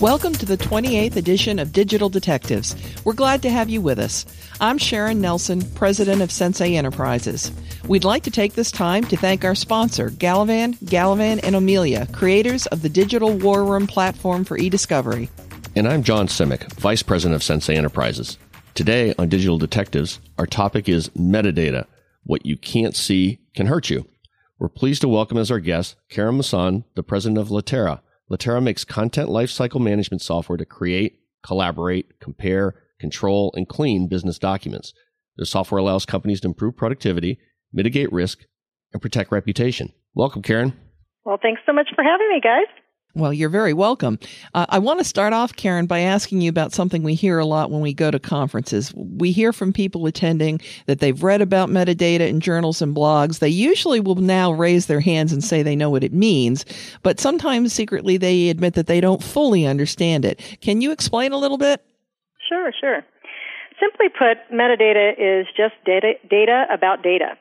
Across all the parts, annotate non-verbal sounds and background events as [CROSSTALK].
Welcome to the 28th edition of Digital Detectives. We're glad to have you with us. I'm Sharon Nelson, president of Sensei Enterprises. We'd like to take this time to thank our sponsor, Gallivan, Gallivan, and O'Melia, creators of the digital war room platform for e-discovery. And I'm John Simek, vice president of Sensei Enterprises. Today on Digital Detectives, our topic is metadata. What you can't see can hurt you. We're pleased to welcome as our guest Karen Masson, the president of Litera Litera makes content lifecycle management software to create, collaborate, compare, control, and clean business documents. The software allows companies to improve productivity, mitigate risk, and protect reputation. Welcome, Karen. Well, thanks so much for having me, guys. Well, you're very welcome. Uh, I want to start off, Karen, by asking you about something we hear a lot when we go to conferences. We hear from people attending that they've read about metadata in journals and blogs. They usually will now raise their hands and say they know what it means, but sometimes secretly they admit that they don't fully understand it. Can you explain a little bit? Sure, sure. Simply put, metadata is just data, data about data.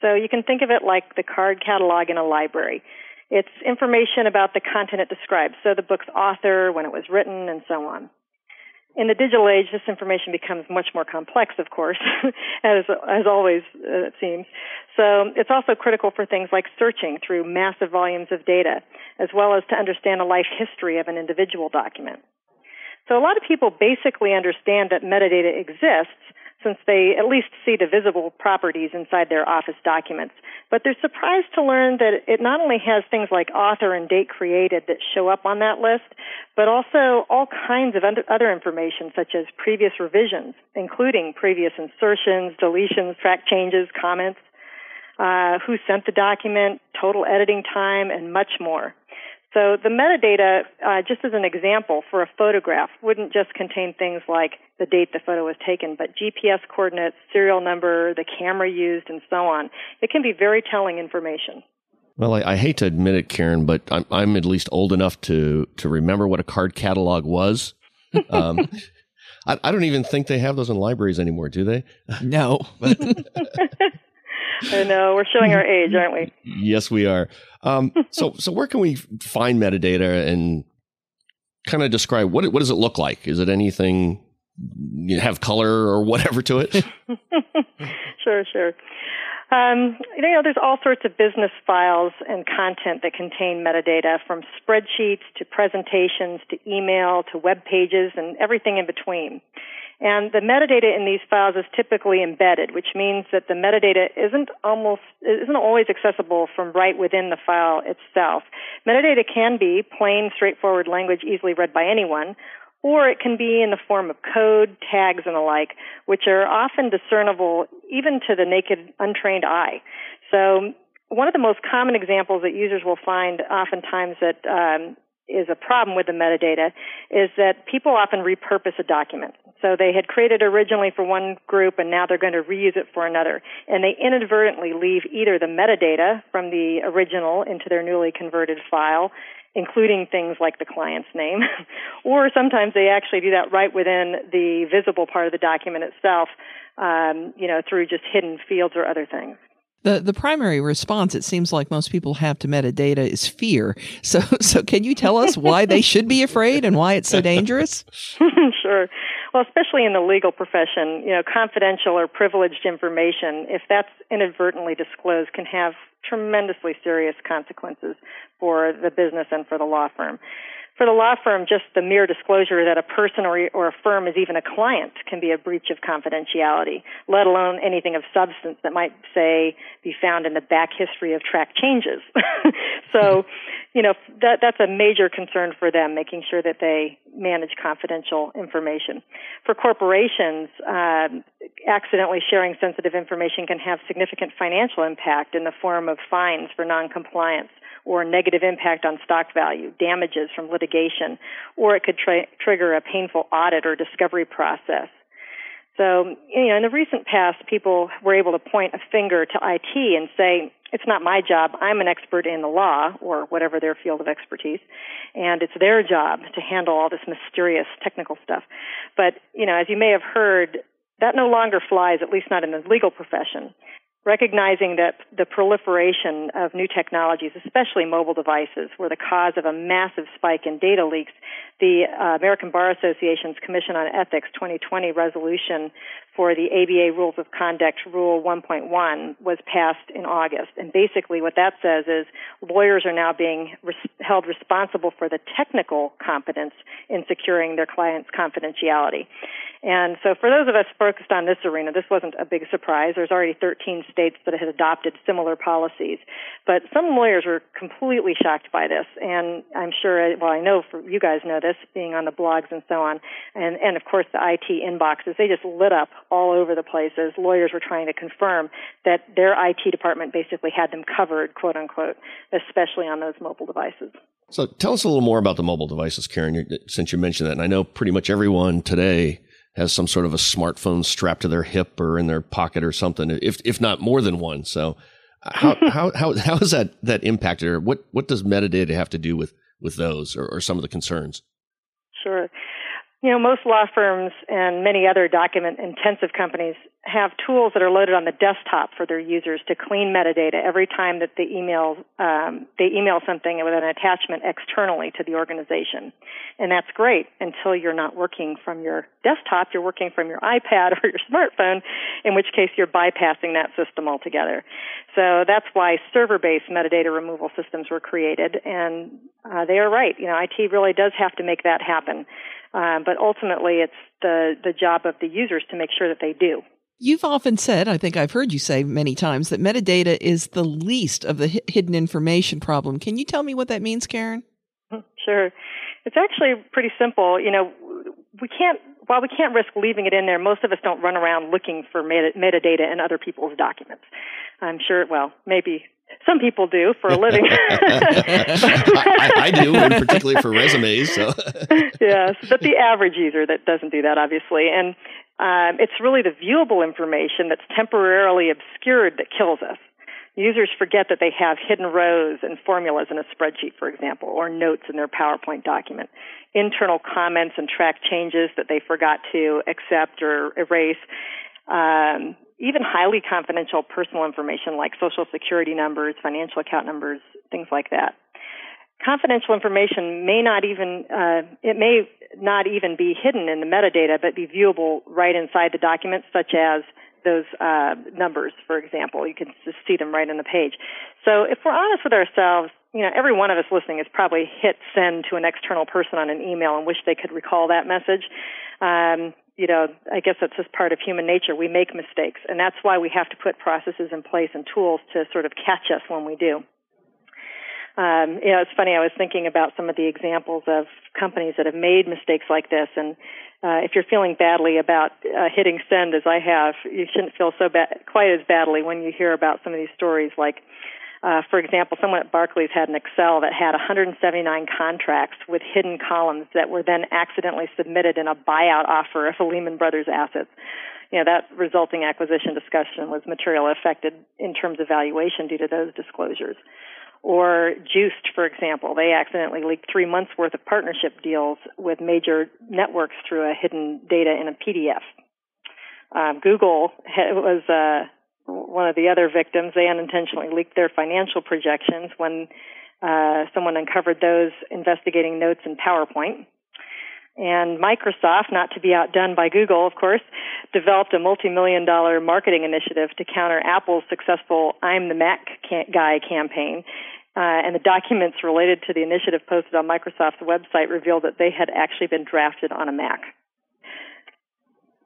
So you can think of it like the card catalog in a library. It's information about the content it describes, so the book's author, when it was written, and so on. In the digital age, this information becomes much more complex, of course, [LAUGHS] as, as always, uh, it seems. So it's also critical for things like searching through massive volumes of data, as well as to understand the life history of an individual document. So a lot of people basically understand that metadata exists, since they at least see the visible properties inside their office documents. But they're surprised to learn that it not only has things like author and date created that show up on that list, but also all kinds of other information such as previous revisions, including previous insertions, deletions, track changes, comments, uh, who sent the document, total editing time, and much more. So the metadata, uh, just as an example, for a photograph wouldn't just contain things like the date the photo was taken, but GPS coordinates, serial number, the camera used, and so on. It can be very telling information. Well, I, I hate to admit it, Karen, but I'm, I'm, at least old enough to to remember what a card catalog was. [LAUGHS] Um, I, I, don't even think they have those in libraries anymore, do they? No. [LAUGHS] [LAUGHS] I know we're showing our age, aren't we? Yes, we are. Um, [LAUGHS] so, so where can we find metadata and kind of describe what what does it look like? Is it anything you have color or whatever to it? [LAUGHS] sure, sure. Um, you know, there's all sorts of business files and content that contain metadata, from spreadsheets to presentations to email to web pages and everything in between. And the metadata in these files is typically embedded, which means that the metadata isn't almost isn't always accessible from right within the file itself. Metadata can be plain, straightforward language easily read by anyone, or it can be in the form of code, tags, and the like, which are often discernible even to the naked, untrained eye. So one of the most common examples that users will find oftentimes that um, is a problem with the metadata is that people often repurpose a document. So they had created originally for one group and now they're going to reuse it for another. And they inadvertently leave either the metadata from the original into their newly converted file, including things like the client's name, [LAUGHS] or sometimes they actually do that right within the visible part of the document itself, um, you know, through just hidden fields or other things. The the primary response it seems like most people have to metadata is fear. So [LAUGHS] so can you tell us why they should be afraid and why it's so dangerous? [LAUGHS] [LAUGHS] sure. Well, especially in the legal profession, you know, confidential or privileged information, if that's inadvertently disclosed, can have tremendously serious consequences for the business and for the law firm for the law firm, just the mere disclosure that a person or, or a firm is even a client can be a breach of confidentiality, let alone anything of substance that might, say, be found in the back history of track changes. [LAUGHS] so, you know, that, that's a major concern for them, making sure that they manage confidential information. For corporations, um, accidentally sharing sensitive information can have significant financial impact in the form of fines for noncompliance or negative impact on stock value, damages from litigation, or it could tra- trigger a painful audit or discovery process. So, you know, in the recent past, people were able to point a finger to IT and say, it's not my job. I'm an expert in the law or whatever their field of expertise. And it's their job to handle all this mysterious technical stuff. But, you know, as you may have heard, that no longer flies, at least not in the legal profession recognizing that the proliferation of new technologies, especially mobile devices, were the cause of a massive spike in data leaks, the uh, American Bar Association's Commission on Ethics 2020 resolution for the ABA Rules of Conduct Rule 1.1 was passed in August. And basically what that says is lawyers are now being res- held responsible for the technical competence in securing their clients' confidentiality. And so for those of us focused on this arena, this wasn't a big surprise. There's already 13 states that had adopted similar policies. But some lawyers were completely shocked by this. And I'm sure, well, I know for you guys know this, being on the blogs and so on. And, and of course the IT inboxes, they just lit up all over the place as lawyers were trying to confirm that their IT department basically had them covered, quote unquote, especially on those mobile devices. So tell us a little more about the mobile devices, Karen, since you mentioned that. And I know pretty much everyone today has some sort of a smartphone strapped to their hip or in their pocket or something, if if not more than one. So how mm-hmm. how how how is that that impacted or what what does metadata have to do with with those or, or some of the concerns? Sure. You know, most law firms and many other document intensive companies have tools that are loaded on the desktop for their users to clean metadata every time that they email um, they email something with an attachment externally to the organization, and that's great until you're not working from your desktop. You're working from your iPad [LAUGHS] or your smartphone, in which case you're bypassing that system altogether. So that's why server-based metadata removal systems were created, and uh, they are right. You know, IT really does have to make that happen. Um, but ultimately, it's the the job of the users to make sure that they do. You've often said, I think I've heard you say many times, that metadata is the least of the hidden information problem. Can you tell me what that means, Karen? Sure. It's actually pretty simple. You know, we can't, while we can't risk leaving it in there, most of us don't run around looking for meta- metadata in other people's documents. I'm sure, well, maybe some people do for a living. [LAUGHS] I, I, do, and particularly for resumes. So. [LAUGHS] yes, but the average user that doesn't do that, obviously, and um, it's really the viewable information that's temporarily obscured that kills us. Users forget that they have hidden rows and formulas in a spreadsheet, for example, or notes in their PowerPoint document, internal comments and track changes that they forgot to accept or erase. Um, even highly confidential personal information like social security numbers, financial account numbers, things like that. Confidential information may not even, uh, it may not even be hidden in the metadata, but be viewable right inside the document, such as those uh, numbers, for example. You can just see them right on the page. So if we're honest with ourselves, you know, every one of us listening has probably hit send to an external person on an email and wish they could recall that message. Um, you know, I guess that's just part of human nature. We make mistakes, and that's why we have to put processes in place and tools to sort of catch us when we do. Um, you know, it's funny. I was thinking about some of the examples of companies that have made mistakes like this, and uh, if you're feeling badly about uh, hitting send, as I have, you shouldn't feel so bad, quite as badly when you hear about some of these stories like uh, for example, someone at Barclays had an Excel that had 179 contracts with hidden columns that were then accidentally submitted in a buyout offer of a Lehman Brothers assets. You know, that resulting acquisition discussion was materially affected in terms of valuation due to those disclosures. Or Joost, for example, they accidentally leaked three months worth of partnership deals with major networks through a hidden data in a PDF. Um, Google was uh, one of the other victims, they unintentionally leaked their financial projections when uh, someone uncovered those investigating notes in PowerPoint. And Microsoft, not to be outdone by Google, of course, developed a multi-million dollar marketing initiative to counter Apple's successful I'm the Mac guy campaign. Uh, and the documents related to the initiative posted on Microsoft's website revealed that they had actually been drafted on a Mac.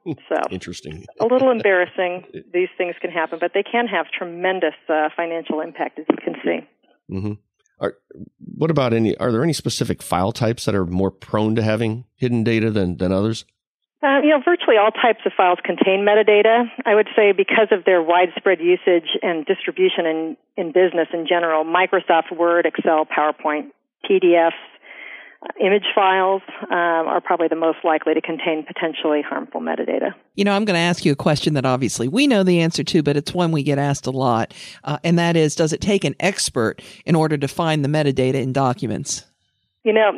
So [LAUGHS] interesting. a little [LAUGHS] embarrassing. These things can happen, but they can have tremendous uh, financial impact, as you can see. Mm-hmm. Are, what about any? Are there any specific file types that are more prone to having hidden data than than others? Uh, you know, virtually all types of files contain metadata. I would say because of their widespread usage and distribution in, in business in general, Microsoft Word, Excel, PowerPoint, PDFs, image files um, are probably the most likely to contain potentially harmful metadata. You know, I'm going to ask you a question that obviously we know the answer to, but it's one we get asked a lot. Uh, and that is Does it take an expert in order to find the metadata in documents? You know,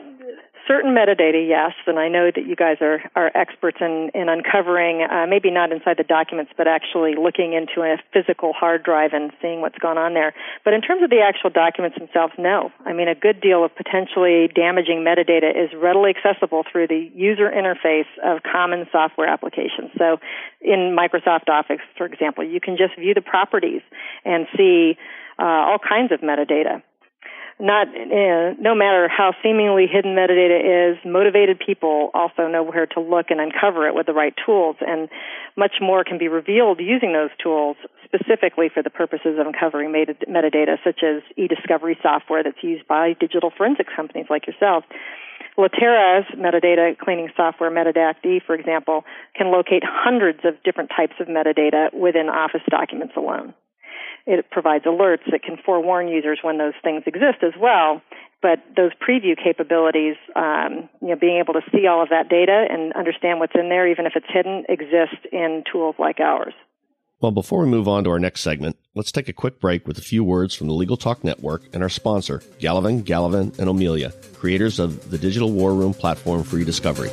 certain metadata, yes, and I know that you guys are, are experts in, in uncovering, uh, maybe not inside the documents, but actually looking into a physical hard drive and seeing what's going on there. But in terms of the actual documents themselves, no. I mean, a good deal of potentially damaging metadata is readily accessible through the user interface of common software applications. So in Microsoft Office, for example, you can just view the properties and see uh, all kinds of metadata not uh, no matter how seemingly hidden metadata is, motivated people also know where to look and uncover it with the right tools, and much more can be revealed using those tools specifically for the purposes of uncovering metadata, such as e-discovery software that's used by digital forensics companies like yourself. Litera's metadata cleaning software, Metadact for example, can locate hundreds of different types of metadata within Office documents alone. It provides alerts that can forewarn users when those things exist as well. But those preview capabilities, um, you know, being able to see all of that data and understand what's in there, even if it's hidden, exist in tools like ours. Well, before we move on to our next segment, let's take a quick break with a few words from the Legal Talk Network and our sponsor, Gallivan, Gallivan, and O'Melia, creators of the Digital War Room platform for e-discovery.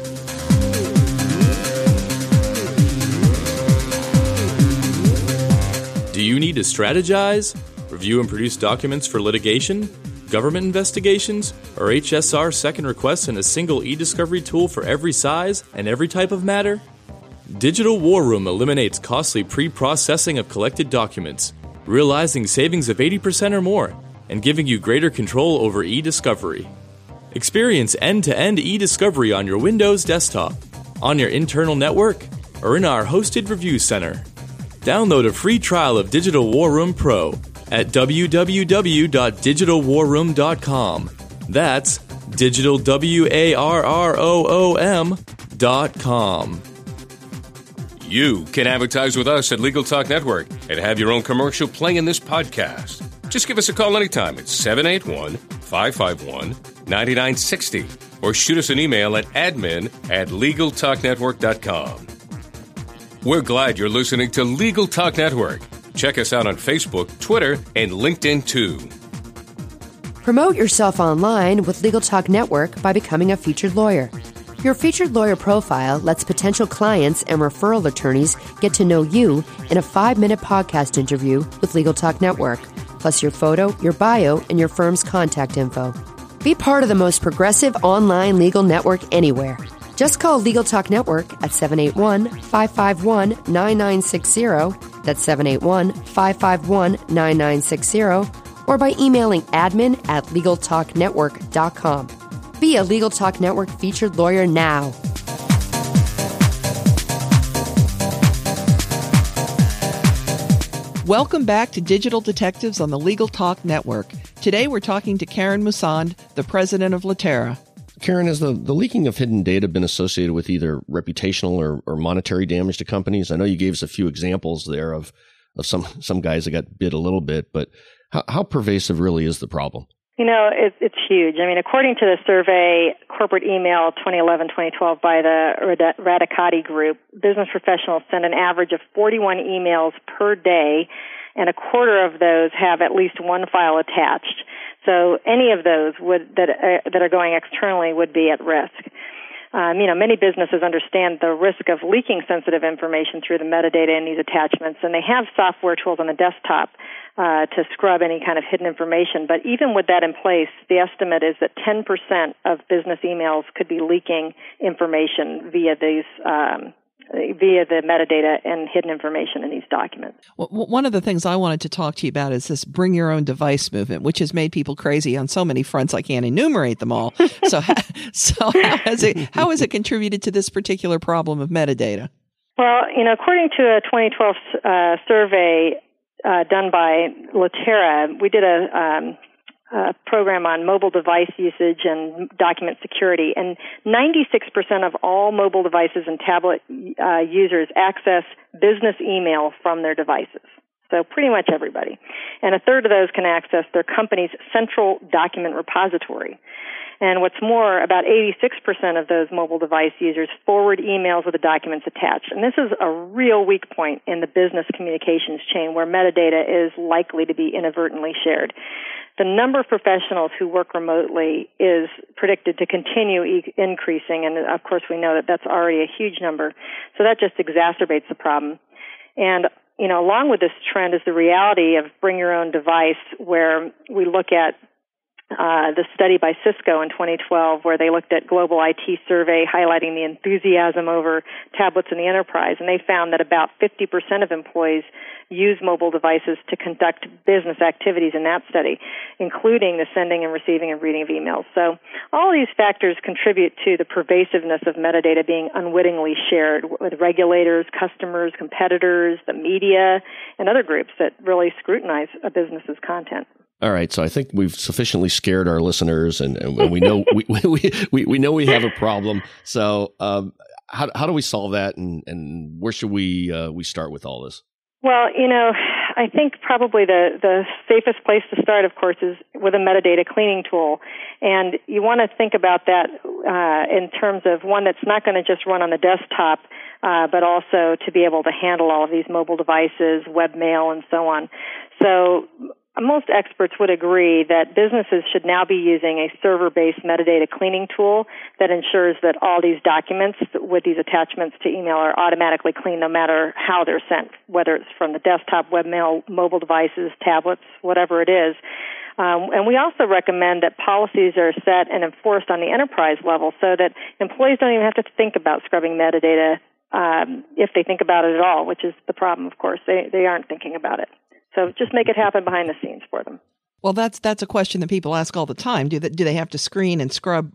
Do you need to strategize, review and produce documents for litigation, government investigations, or HSR second requests in a single e discovery tool for every size and every type of matter? Digital War Room eliminates costly pre processing of collected documents, realizing savings of 80% or more, and giving you greater control over e discovery. Experience end to end e discovery on your Windows desktop, on your internal network, or in our hosted review center. Download a free trial of Digital War Room Pro at www.digitalwarroom.com. That's digital w a r r o o m dot com. You can advertise with us at Legal Talk Network and have your own commercial play in this podcast. Just give us a call anytime at 781 551 9960 or shoot us an email at admin at LegalTalkNetwork.com. We're glad you're listening to Legal Talk Network. Check us out on Facebook, Twitter, and LinkedIn too. Promote yourself online with Legal Talk Network by becoming a featured lawyer. Your featured lawyer profile lets potential clients and referral attorneys get to know you in a five minute podcast interview with Legal Talk Network, plus your photo, your bio, and your firm's contact info. Be part of the most progressive online legal network anywhere. Just call Legal Talk Network at 781 551 9960. That's 781 551 9960. Or by emailing admin at LegalTalkNetwork.com. Be a Legal Talk Network featured lawyer now. Welcome back to Digital Detectives on the Legal Talk Network. Today we're talking to Karen Musand, the president of Litera. Karen, has the, the leaking of hidden data been associated with either reputational or, or monetary damage to companies? I know you gave us a few examples there of, of some, some guys that got bit a little bit, but how, how pervasive really is the problem? You know, it, it's huge. I mean, according to the survey, corporate email 2011-2012 by the Radicati Group, business professionals send an average of 41 emails per day, and a quarter of those have at least one file attached. So any of those would, that, uh, that are going externally would be at risk. Um, you know, many businesses understand the risk of leaking sensitive information through the metadata in these attachments, and they have software tools on the desktop uh, to scrub any kind of hidden information. But even with that in place, the estimate is that 10% of business emails could be leaking information via these um, via the metadata and hidden information in these documents. Well, one of the things I wanted to talk to you about is this bring your own device movement, which has made people crazy on so many fronts I can't enumerate them all. [LAUGHS] so, so how has it how has it contributed to this particular problem of metadata? Well, you know, according to a 2012 uh, survey uh, done by Litera, we did a um, uh, program on mobile device usage and document security, and 96% of all mobile devices and tablet uh, users access business email from their devices. So pretty much everybody. And a third of those can access their company's central document repository. And what's more, about 86% of those mobile device users forward emails with the documents attached. And this is a real weak point in the business communications chain where metadata is likely to be inadvertently shared. The number of professionals who work remotely is predicted to continue e- increasing, and of course we know that that's already a huge number. So that just exacerbates the problem. And you know, along with this trend is the reality of bring your own device, where we look at uh, the study by Cisco in 2012, where they looked at global IT survey highlighting the enthusiasm over tablets in the enterprise, and they found that about 50% of employees use mobile devices to conduct business activities in that study, including the sending and receiving and reading of emails. So all these factors contribute to the pervasiveness of metadata being unwittingly shared with regulators, customers, competitors, the media, and other groups that really scrutinize a business's content. All right, so I think we've sufficiently scared our listeners, and, and we know we, [LAUGHS] we, we, we know we have a problem. So, um, how how do we solve that, and, and where should we uh, we start with all this? Well, you know, I think probably the the safest place to start, of course, is with a metadata cleaning tool, and you want to think about that uh, in terms of one that's not going to just run on the desktop, uh, but also to be able to handle all of these mobile devices, webmail, and so on. So most experts would agree that businesses should now be using a server-based metadata cleaning tool that ensures that all these documents with these attachments to email are automatically cleaned no matter how they're sent, whether it's from the desktop, webmail, mobile devices, tablets, whatever it is. Um, and we also recommend that policies are set and enforced on the enterprise level so that employees don't even have to think about scrubbing metadata um, if they think about it at all, which is the problem, of course. They, they aren't thinking about it. So just make it happen behind the scenes for them. Well, that's that's a question that people ask all the time. Do they, do they have to screen and scrub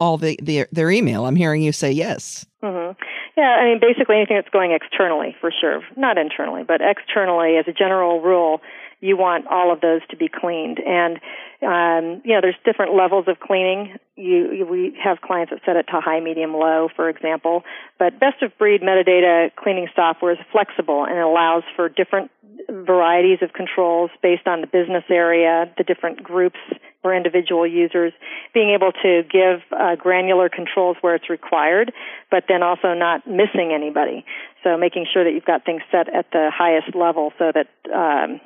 all the, the their email? I'm hearing you say yes. Mm-hmm. Yeah, I mean basically anything that's going externally for sure, not internally, but externally as a general rule, you want all of those to be cleaned. And um, you know, there's different levels of cleaning. You, you, we have clients that set it to high, medium, low, for example. But best of breed metadata cleaning software is flexible and allows for different varieties of controls based on the business area, the different groups or individual users, being able to give uh, granular controls where it's required, but then also not missing anybody. So making sure that you've got things set at the highest level so that um,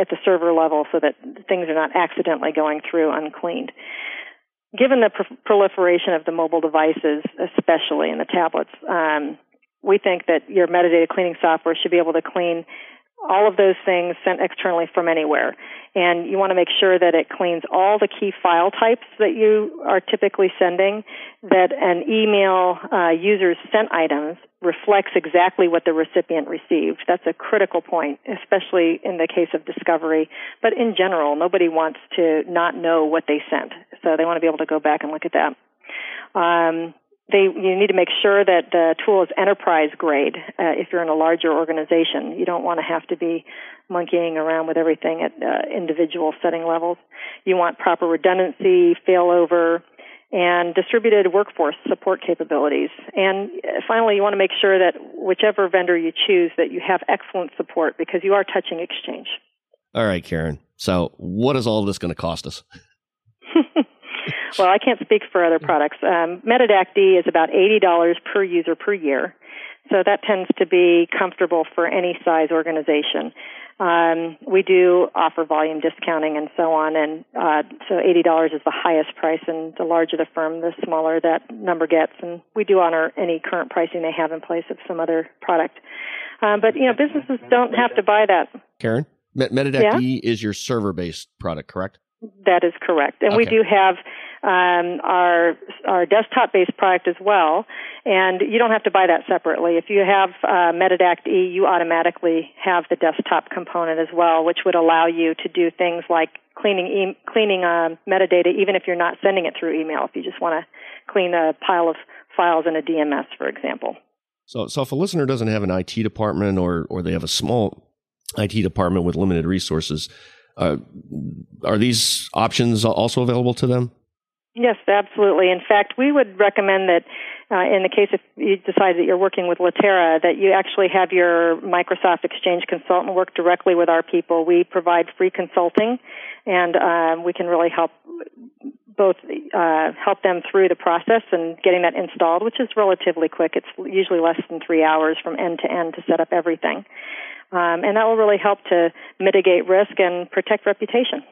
at the server level so that things are not accidentally going through uncleaned. Given the pr- proliferation of the mobile devices, especially in the tablets, um, we think that your metadata cleaning software should be able to clean all of those things sent externally from anywhere. And you want to make sure that it cleans all the key file types that you are typically sending, that an email uh, user's sent items reflects exactly what the recipient received. That's a critical point, especially in the case of discovery. But in general, nobody wants to not know what they sent. So they want to be able to go back and look at that. Um, they you need to make sure that the tool is enterprise grade uh, if you're in a larger organization. You don't want to have to be monkeying around with everything at uh, individual setting levels. You want proper redundancy failover and distributed workforce support capabilities. And uh, finally you want to make sure that whichever vendor you choose that you have excellent support because you are touching exchange. All right karen. So what is all this going to cost us well, I can't speak for other products. Um, Metadact-D is about $80 per user per year. So that tends to be comfortable for any size organization. Um, we do offer volume discounting and so on, and uh, so $80 is the highest price, and the larger the firm, the smaller that number gets. And we do honor any current pricing they have in place of some other product. Um, but you know, businesses don't have to buy that. Karen, Metadact yeah? is your server-based product, correct? That is correct, and okay. we do have um, our our desktop based product as well. And you don't have to buy that separately. If you have uh, Metadact E, you automatically have the desktop component as well, which would allow you to do things like cleaning e- cleaning uh, metadata, even if you're not sending it through email. If you just want to clean a pile of files in a DMS, for example. So, so if a listener doesn't have an IT department or or they have a small IT department with limited resources, uh, are these options also available to them? Yes, absolutely. In fact, we would recommend that uh, in the case if you decide that you're working with Litera, that you actually have your Microsoft Exchange consultant work directly with our people. We provide free consulting, and uh, we can really help both uh, help them through the process and getting that installed, which is relatively quick. It's usually less than three hours from end to end to set up everything. Um, and that will really help to mitigate risk and protect reputation.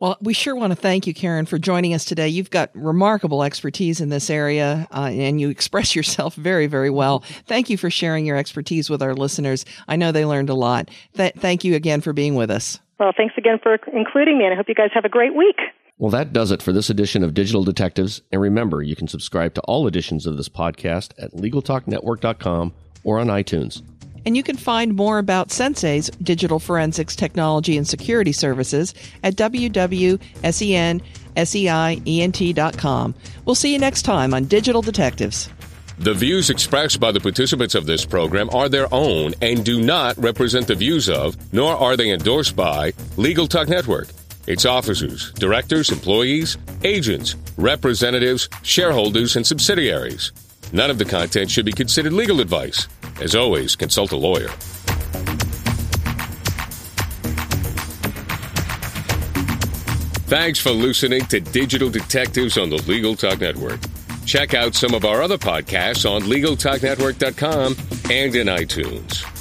Well, we sure want to thank you, Karen, for joining us today. You've got remarkable expertise in this area, uh, and you [LAUGHS] express yourself very, very well. Thank you for sharing your expertise with our listeners. I know they learned a lot. Th- thank you again for being with us. Well, thanks again for including me, and I hope you guys have a great week. Well, that does it for this edition of Digital Detectives. And remember, you can subscribe to all editions of this podcast at LegalTalkNetwork.com or on iTunes. And you can find more about Sensei's digital forensics technology and security services at www.senseient.com. We'll see you next time on Digital Detectives. The views expressed by the participants of this program are their own and do not represent the views of, nor are they endorsed by, Legal Talk Network, its officers, directors, employees, agents, representatives, shareholders, and subsidiaries. None of the content should be considered legal advice. As always, consult a lawyer. Thanks for listening to Digital Detectives on the Legal Talk Network. Check out some of our other podcasts on LegalTalkNetwork.com and in iTunes.